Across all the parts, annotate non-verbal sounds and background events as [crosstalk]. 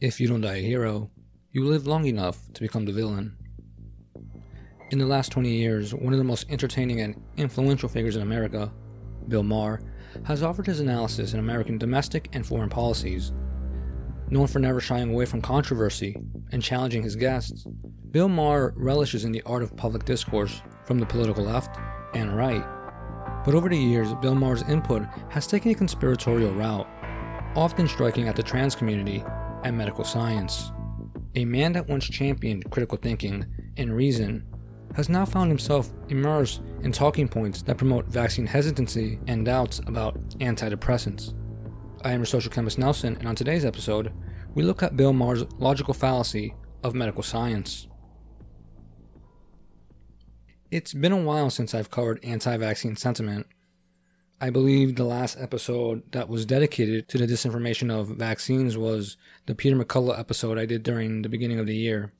If you don't die a hero, you live long enough to become the villain. In the last 20 years, one of the most entertaining and influential figures in America, Bill Maher, has offered his analysis in American domestic and foreign policies. Known for never shying away from controversy and challenging his guests, Bill Maher relishes in the art of public discourse from the political left and right. But over the years, Bill Maher's input has taken a conspiratorial route, often striking at the trans community and medical science. A man that once championed critical thinking and reason has now found himself immersed in talking points that promote vaccine hesitancy and doubts about antidepressants. I am your social chemist Nelson, and on today's episode, we look at Bill Maher's logical fallacy of medical science. It's been a while since I've covered anti vaccine sentiment. I believe the last episode that was dedicated to the disinformation of vaccines was the Peter McCullough episode I did during the beginning of the year.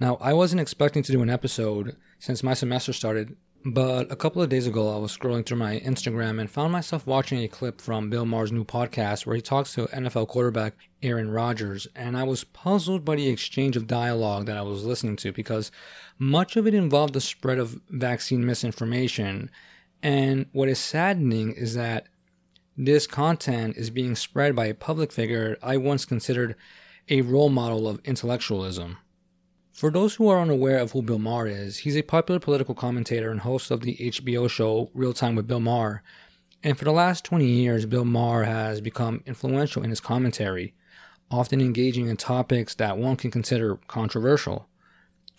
Now, I wasn't expecting to do an episode since my semester started, but a couple of days ago I was scrolling through my Instagram and found myself watching a clip from Bill Maher's new podcast where he talks to NFL quarterback Aaron Rodgers, and I was puzzled by the exchange of dialogue that I was listening to because much of it involved the spread of vaccine misinformation. And what is saddening is that this content is being spread by a public figure I once considered a role model of intellectualism. For those who are unaware of who Bill Maher is, he's a popular political commentator and host of the HBO show Real Time with Bill Maher. And for the last 20 years, Bill Maher has become influential in his commentary, often engaging in topics that one can consider controversial.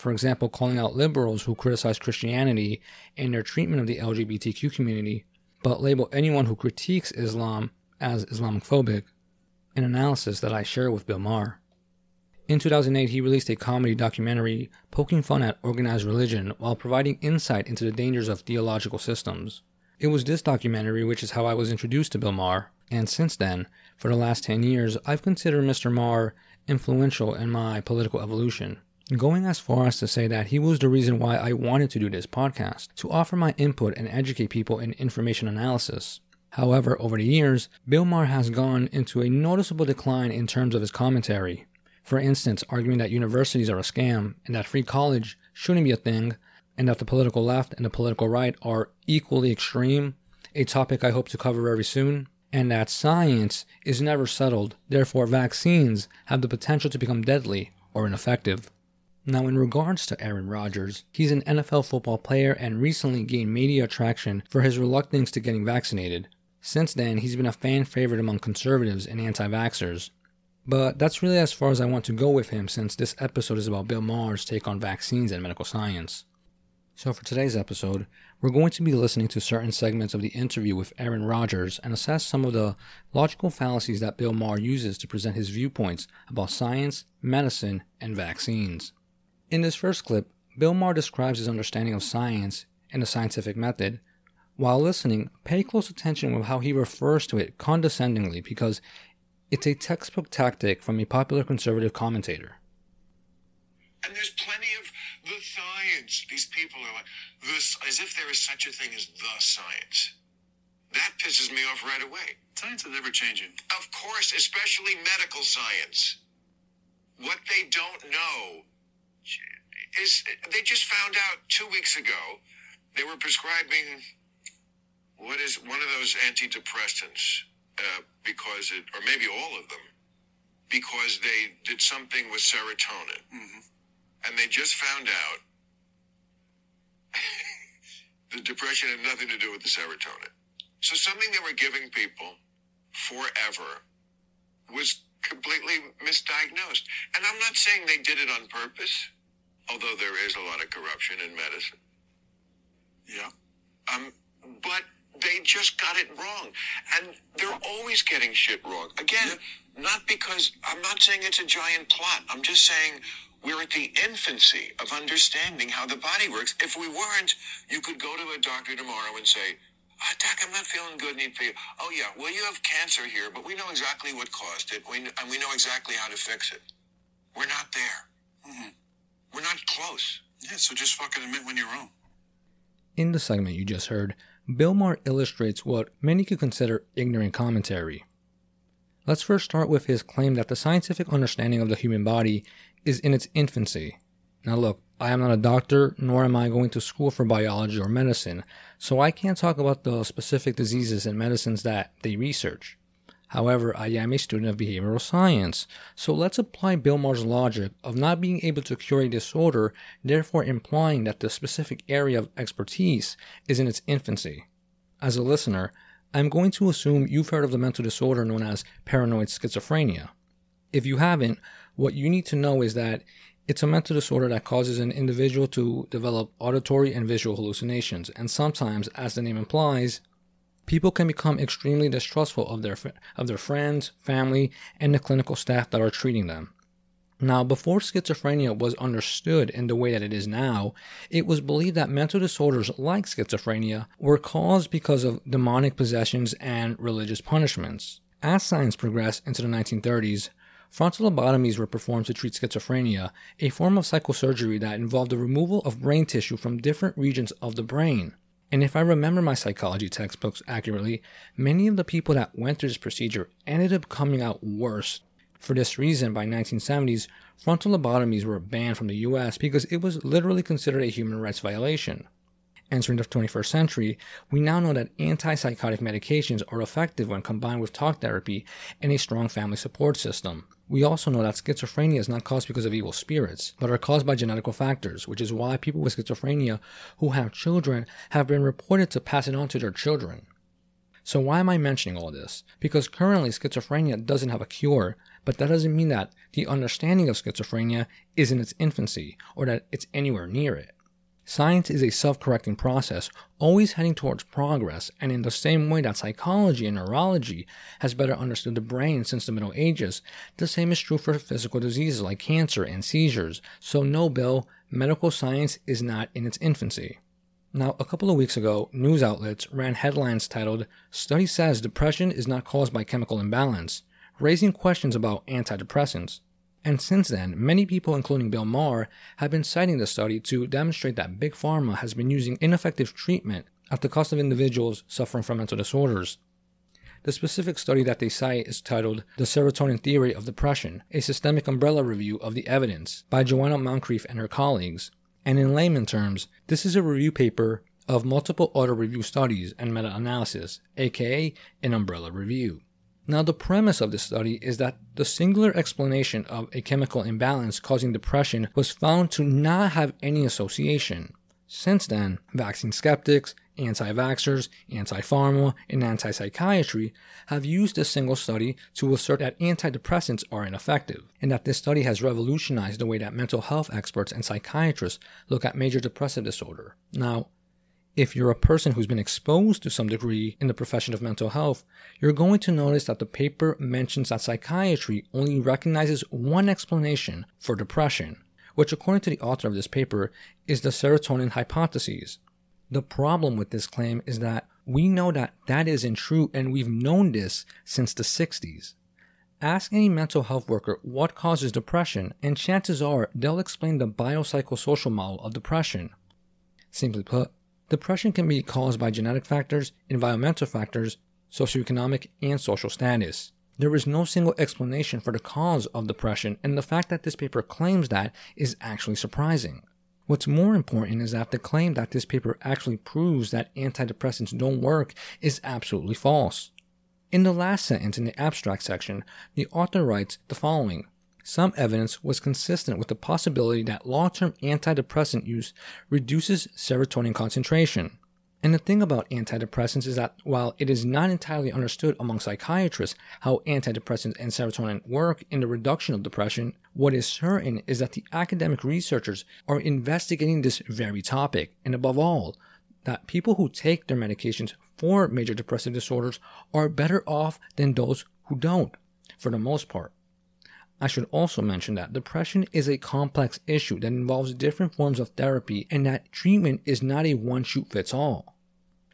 For example, calling out liberals who criticize Christianity and their treatment of the LGBTQ community, but label anyone who critiques Islam as Islamophobic, an analysis that I share with Bill Maher. In 2008, he released a comedy documentary poking fun at organized religion while providing insight into the dangers of theological systems. It was this documentary which is how I was introduced to Bill Maher, and since then, for the last 10 years, I've considered Mr. Maher influential in my political evolution. Going as far as to say that he was the reason why I wanted to do this podcast, to offer my input and educate people in information analysis. However, over the years, Bill Maher has gone into a noticeable decline in terms of his commentary. For instance, arguing that universities are a scam and that free college shouldn't be a thing, and that the political left and the political right are equally extreme, a topic I hope to cover very soon, and that science is never settled, therefore, vaccines have the potential to become deadly or ineffective. Now, in regards to Aaron Rodgers, he's an NFL football player and recently gained media attraction for his reluctance to getting vaccinated. Since then, he's been a fan favorite among conservatives and anti vaxxers. But that's really as far as I want to go with him since this episode is about Bill Maher's take on vaccines and medical science. So, for today's episode, we're going to be listening to certain segments of the interview with Aaron Rodgers and assess some of the logical fallacies that Bill Maher uses to present his viewpoints about science, medicine, and vaccines. In this first clip, Bill Maher describes his understanding of science and the scientific method. While listening, pay close attention with how he refers to it condescendingly because it's a textbook tactic from a popular conservative commentator. And there's plenty of the science. These people are like, this, as if there is such a thing as the science. That pisses me off right away. Science is ever changing. Of course, especially medical science. What they don't know is they just found out two weeks ago they were prescribing what is one of those antidepressants uh, because it, or maybe all of them, because they did something with serotonin. Mm-hmm. And they just found out [laughs] the depression had nothing to do with the serotonin. So something they were giving people forever was completely misdiagnosed. And I'm not saying they did it on purpose, although there is a lot of corruption in medicine. Yeah. Um, but they just got it wrong. And they're always getting shit wrong. Again, not because I'm not saying it's a giant plot. I'm just saying we're at the infancy of understanding how the body works. If we weren't, you could go to a doctor tomorrow and say, oh, Doc, I'm not feeling good. Need for you. Oh, yeah. Well, you have cancer here, but we know exactly what caused it. We, and we know exactly how to fix it. We're not there. Mm-hmm. We're not close. Yeah, so just fucking admit when you're wrong. In the segment you just heard, Bill Maher illustrates what many could consider ignorant commentary. Let's first start with his claim that the scientific understanding of the human body is in its infancy. Now, look, I am not a doctor, nor am I going to school for biology or medicine, so I can't talk about the specific diseases and medicines that they research. However, I am a student of behavioral science, so let's apply Bill Maher's logic of not being able to cure a disorder, therefore implying that the specific area of expertise is in its infancy. As a listener, I'm going to assume you've heard of the mental disorder known as paranoid schizophrenia. If you haven't, what you need to know is that it's a mental disorder that causes an individual to develop auditory and visual hallucinations, and sometimes, as the name implies, people can become extremely distrustful of their of their friends, family, and the clinical staff that are treating them. Now, before schizophrenia was understood in the way that it is now, it was believed that mental disorders like schizophrenia were caused because of demonic possessions and religious punishments. As science progressed into the 1930s, frontal lobotomies were performed to treat schizophrenia, a form of psychosurgery that involved the removal of brain tissue from different regions of the brain. And if I remember my psychology textbooks accurately, many of the people that went through this procedure ended up coming out worse for this reason, by 1970s, frontal lobotomies were banned from the US because it was literally considered a human rights violation. Entering the 21st century, we now know that antipsychotic medications are effective when combined with talk therapy and a strong family support system. We also know that schizophrenia is not caused because of evil spirits, but are caused by genetical factors, which is why people with schizophrenia who have children have been reported to pass it on to their children. So, why am I mentioning all this? Because currently schizophrenia doesn't have a cure, but that doesn't mean that the understanding of schizophrenia is in its infancy or that it's anywhere near it. Science is a self correcting process, always heading towards progress, and in the same way that psychology and neurology has better understood the brain since the Middle Ages, the same is true for physical diseases like cancer and seizures. So, no, Bill, medical science is not in its infancy. Now, a couple of weeks ago, news outlets ran headlines titled, Study Says Depression is Not Caused by Chemical Imbalance raising questions about antidepressants. And since then, many people, including Bill Maher, have been citing the study to demonstrate that Big Pharma has been using ineffective treatment at the cost of individuals suffering from mental disorders. The specific study that they cite is titled The Serotonin Theory of Depression, a systemic umbrella review of the evidence by Joanna Moncrieff and her colleagues. And in layman terms, this is a review paper of multiple auto review studies and meta analysis, aka an umbrella review. Now, the premise of this study is that the singular explanation of a chemical imbalance causing depression was found to not have any association. Since then, vaccine skeptics, anti vaxxers, anti pharma, and anti psychiatry have used this single study to assert that antidepressants are ineffective, and that this study has revolutionized the way that mental health experts and psychiatrists look at major depressive disorder. Now, if you're a person who's been exposed to some degree in the profession of mental health, you're going to notice that the paper mentions that psychiatry only recognizes one explanation for depression, which, according to the author of this paper, is the serotonin hypothesis. The problem with this claim is that we know that that isn't true, and we've known this since the 60s. Ask any mental health worker what causes depression, and chances are they'll explain the biopsychosocial model of depression. Simply put, Depression can be caused by genetic factors, environmental factors, socioeconomic, and social status. There is no single explanation for the cause of depression, and the fact that this paper claims that is actually surprising. What's more important is that the claim that this paper actually proves that antidepressants don't work is absolutely false. In the last sentence in the abstract section, the author writes the following some evidence was consistent with the possibility that long term antidepressant use reduces serotonin concentration. And the thing about antidepressants is that while it is not entirely understood among psychiatrists how antidepressants and serotonin work in the reduction of depression, what is certain is that the academic researchers are investigating this very topic, and above all, that people who take their medications for major depressive disorders are better off than those who don't, for the most part. I should also mention that depression is a complex issue that involves different forms of therapy and that treatment is not a one shoot fits all.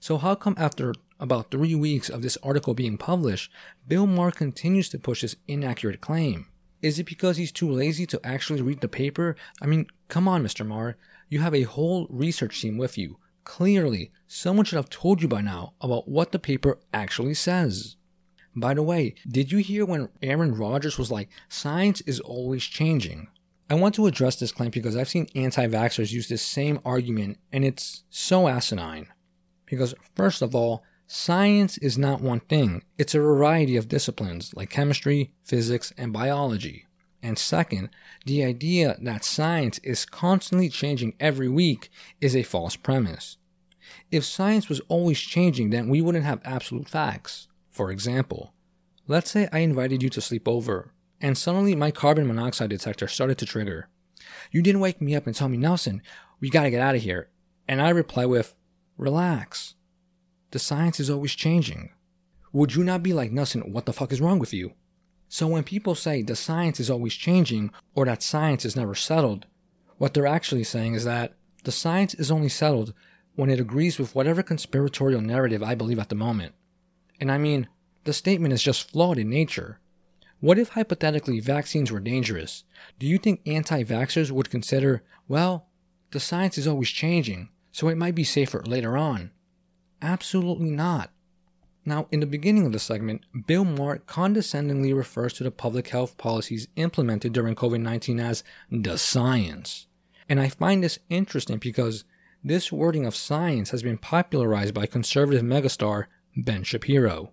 So, how come after about three weeks of this article being published, Bill Maher continues to push this inaccurate claim? Is it because he's too lazy to actually read the paper? I mean, come on, Mr. Maher. You have a whole research team with you. Clearly, someone should have told you by now about what the paper actually says. By the way, did you hear when Aaron Rodgers was like, science is always changing? I want to address this claim because I've seen anti vaxxers use this same argument, and it's so asinine. Because, first of all, science is not one thing, it's a variety of disciplines like chemistry, physics, and biology. And second, the idea that science is constantly changing every week is a false premise. If science was always changing, then we wouldn't have absolute facts. For example, let's say I invited you to sleep over, and suddenly my carbon monoxide detector started to trigger. You didn't wake me up and tell me, Nelson, we gotta get out of here. And I reply with, relax. The science is always changing. Would you not be like, Nelson, what the fuck is wrong with you? So when people say the science is always changing or that science is never settled, what they're actually saying is that the science is only settled when it agrees with whatever conspiratorial narrative I believe at the moment. And I mean, the statement is just flawed in nature. What if hypothetically vaccines were dangerous? Do you think anti vaxxers would consider, well, the science is always changing, so it might be safer later on? Absolutely not. Now, in the beginning of the segment, Bill Maher condescendingly refers to the public health policies implemented during COVID 19 as the science. And I find this interesting because this wording of science has been popularized by conservative megastar Ben Shapiro.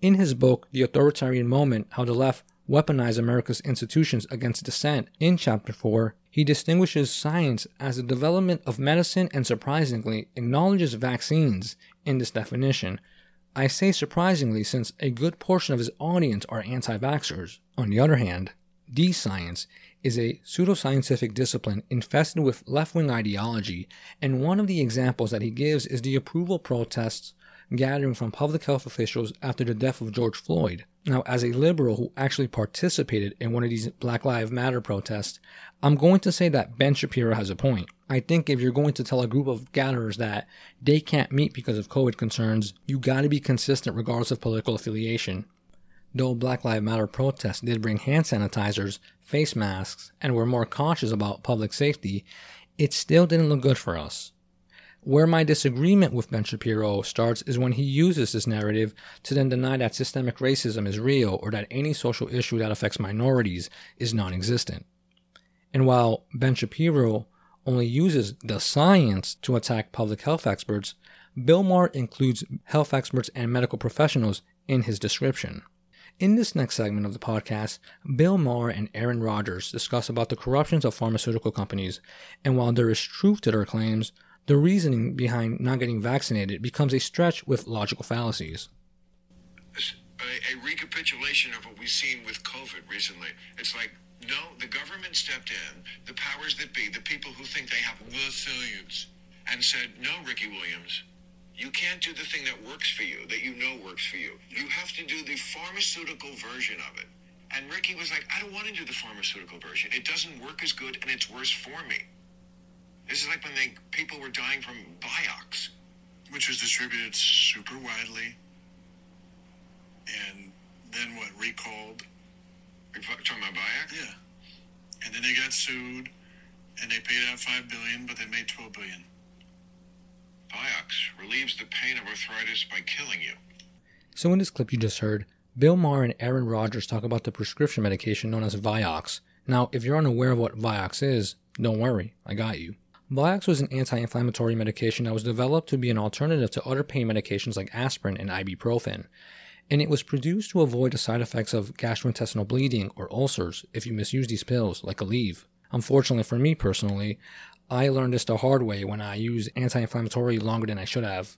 In his book, The Authoritarian Moment How the Left Weaponized America's Institutions Against Dissent, in Chapter 4, he distinguishes science as the development of medicine and surprisingly acknowledges vaccines in this definition I say surprisingly since a good portion of his audience are anti vaxxers. On the other hand, D science is a pseudoscientific discipline infested with left wing ideology, and one of the examples that he gives is the approval protests gathering from public health officials after the death of George Floyd. Now, as a liberal who actually participated in one of these Black Lives Matter protests, I'm going to say that Ben Shapiro has a point. I think if you're going to tell a group of gatherers that they can't meet because of COVID concerns, you gotta be consistent regardless of political affiliation. Though Black Lives Matter protests did bring hand sanitizers, face masks, and were more cautious about public safety, it still didn't look good for us. Where my disagreement with Ben Shapiro starts is when he uses this narrative to then deny that systemic racism is real or that any social issue that affects minorities is non existent. And while Ben Shapiro only uses the science to attack public health experts, Bill Maher includes health experts and medical professionals in his description. In this next segment of the podcast, Bill Maher and Aaron Rodgers discuss about the corruptions of pharmaceutical companies, and while there is truth to their claims, the reasoning behind not getting vaccinated becomes a stretch with logical fallacies. A, a recapitulation of what we've seen with COVID recently. It's like, no, the government stepped in, the powers that be, the people who think they have the science, and said, no, Ricky Williams, you can't do the thing that works for you, that you know works for you. You have to do the pharmaceutical version of it. And Ricky was like, I don't want to do the pharmaceutical version. It doesn't work as good and it's worse for me. This is like when they people were dying from Vioxx. which was distributed super widely, and then what recalled? You're talking about Vioxx? Yeah, and then they got sued, and they paid out five billion, but they made twelve billion. Vioxx relieves the pain of arthritis by killing you. So, in this clip you just heard, Bill Maher and Aaron Rodgers talk about the prescription medication known as Vioxx. Now, if you're unaware of what Vioxx is, don't worry, I got you. Vioxx was an anti inflammatory medication that was developed to be an alternative to other pain medications like aspirin and ibuprofen. And it was produced to avoid the side effects of gastrointestinal bleeding or ulcers if you misuse these pills, like Aleve. Unfortunately for me personally, I learned this the hard way when I used anti inflammatory longer than I should have.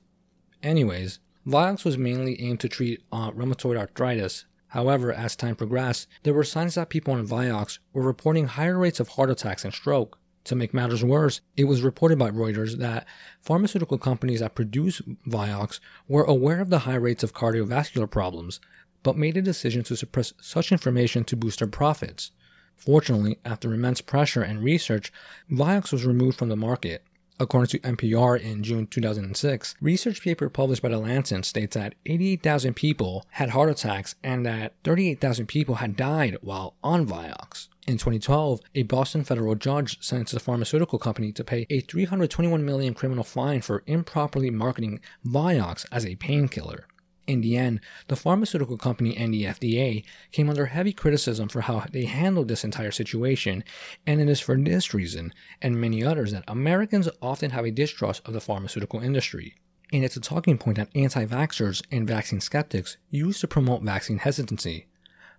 Anyways, Vioxx was mainly aimed to treat uh, rheumatoid arthritis. However, as time progressed, there were signs that people on Vioxx were reporting higher rates of heart attacks and stroke. To make matters worse, it was reported by Reuters that pharmaceutical companies that produce Vioxx were aware of the high rates of cardiovascular problems, but made a decision to suppress such information to boost their profits. Fortunately, after immense pressure and research, Vioxx was removed from the market. According to NPR in June 2006, research paper published by The Lancet states that 88,000 people had heart attacks and that 38,000 people had died while on Vioxx. In 2012, a Boston federal judge sentenced the pharmaceutical company to pay a 321 million criminal fine for improperly marketing Vioxx as a painkiller. In the end, the pharmaceutical company and the FDA came under heavy criticism for how they handled this entire situation, and it is for this reason, and many others, that Americans often have a distrust of the pharmaceutical industry. And it's a talking point that anti vaxxers and vaccine skeptics use to promote vaccine hesitancy.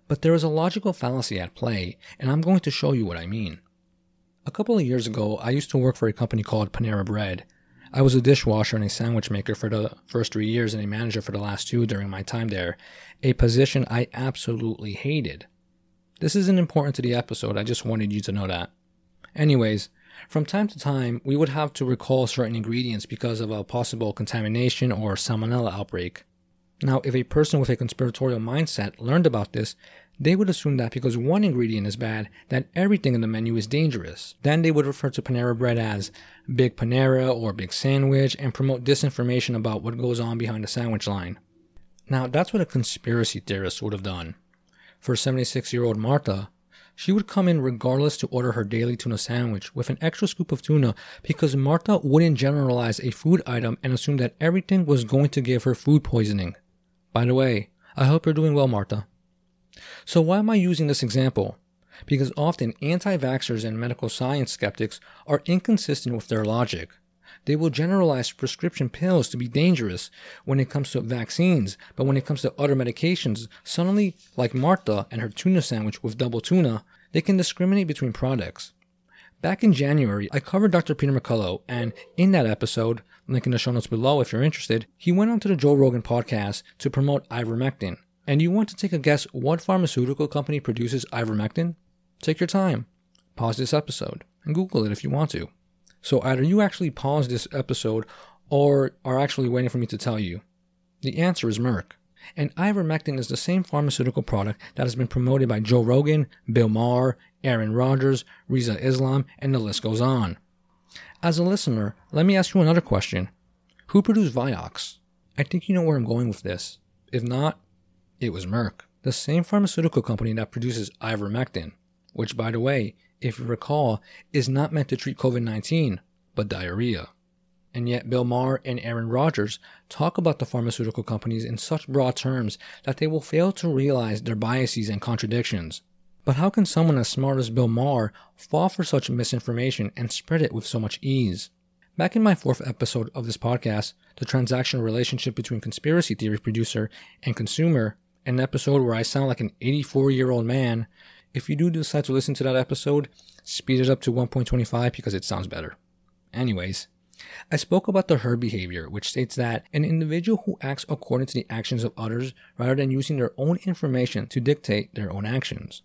But there is a logical fallacy at play, and I'm going to show you what I mean. A couple of years ago, I used to work for a company called Panera Bread. I was a dishwasher and a sandwich maker for the first three years and a manager for the last two during my time there, a position I absolutely hated. This isn't important to the episode, I just wanted you to know that. Anyways, from time to time, we would have to recall certain ingredients because of a possible contamination or salmonella outbreak. Now, if a person with a conspiratorial mindset learned about this, they would assume that because one ingredient is bad, that everything in the menu is dangerous. Then they would refer to Panera Bread as Big Panera or Big Sandwich and promote disinformation about what goes on behind the sandwich line. Now, that's what a conspiracy theorist would have done. For 76 year old Martha, she would come in regardless to order her daily tuna sandwich with an extra scoop of tuna because Martha wouldn't generalize a food item and assume that everything was going to give her food poisoning. By the way, I hope you're doing well, Martha. So, why am I using this example? Because often anti vaxxers and medical science skeptics are inconsistent with their logic. They will generalize prescription pills to be dangerous when it comes to vaccines, but when it comes to other medications, suddenly, like Martha and her tuna sandwich with double tuna, they can discriminate between products. Back in January, I covered Dr. Peter McCullough, and in that episode, link in the show notes below if you're interested, he went on to the Joe Rogan podcast to promote ivermectin. And you want to take a guess what pharmaceutical company produces ivermectin? Take your time. Pause this episode and Google it if you want to. So either you actually pause this episode or are actually waiting for me to tell you. The answer is Merck. And ivermectin is the same pharmaceutical product that has been promoted by Joe Rogan, Bill Maher, Aaron Rodgers, Rizza Islam, and the list goes on. As a listener, let me ask you another question. Who produced Vioxx? I think you know where I'm going with this. If not, it was Merck, the same pharmaceutical company that produces ivermectin, which, by the way, if you recall, is not meant to treat COVID 19, but diarrhea. And yet, Bill Maher and Aaron Rodgers talk about the pharmaceutical companies in such broad terms that they will fail to realize their biases and contradictions. But how can someone as smart as Bill Maher fall for such misinformation and spread it with so much ease? Back in my fourth episode of this podcast, the transactional relationship between conspiracy theory producer and consumer, an episode where I sound like an 84 year old man. If you do decide to listen to that episode, speed it up to 1.25 because it sounds better. Anyways, I spoke about the herd behavior, which states that an individual who acts according to the actions of others rather than using their own information to dictate their own actions.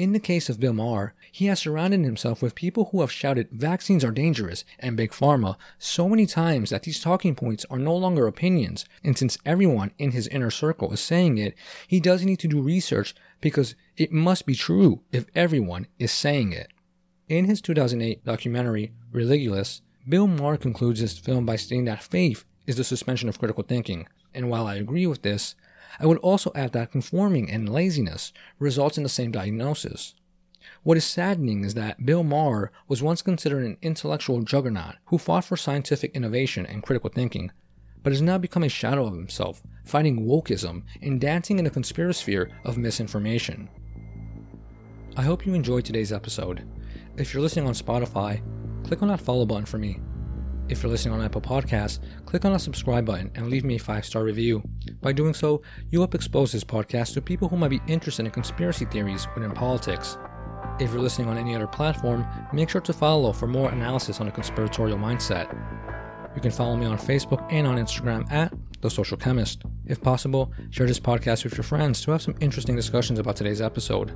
In the case of Bill Maher, he has surrounded himself with people who have shouted vaccines are dangerous and big pharma so many times that these talking points are no longer opinions. And since everyone in his inner circle is saying it, he doesn't need to do research because it must be true if everyone is saying it. In his 2008 documentary, Religulous, Bill Maher concludes his film by stating that faith is the suspension of critical thinking. And while I agree with this, I would also add that conforming and laziness results in the same diagnosis. What is saddening is that Bill Maher was once considered an intellectual juggernaut who fought for scientific innovation and critical thinking, but has now become a shadow of himself, fighting wokeism and dancing in the conspirasphere of misinformation. I hope you enjoyed today's episode. If you're listening on Spotify, click on that follow button for me if you're listening on Apple Podcasts, click on that subscribe button and leave me a five star review. By doing so, you help expose this podcast to people who might be interested in conspiracy theories within politics. If you're listening on any other platform, make sure to follow for more analysis on the conspiratorial mindset. You can follow me on Facebook and on Instagram at The Social Chemist. If possible, share this podcast with your friends to have some interesting discussions about today's episode.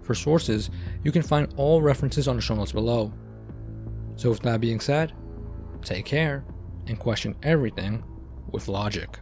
For sources, you can find all references on the show notes below. So, with that being said, take care, and question everything with logic.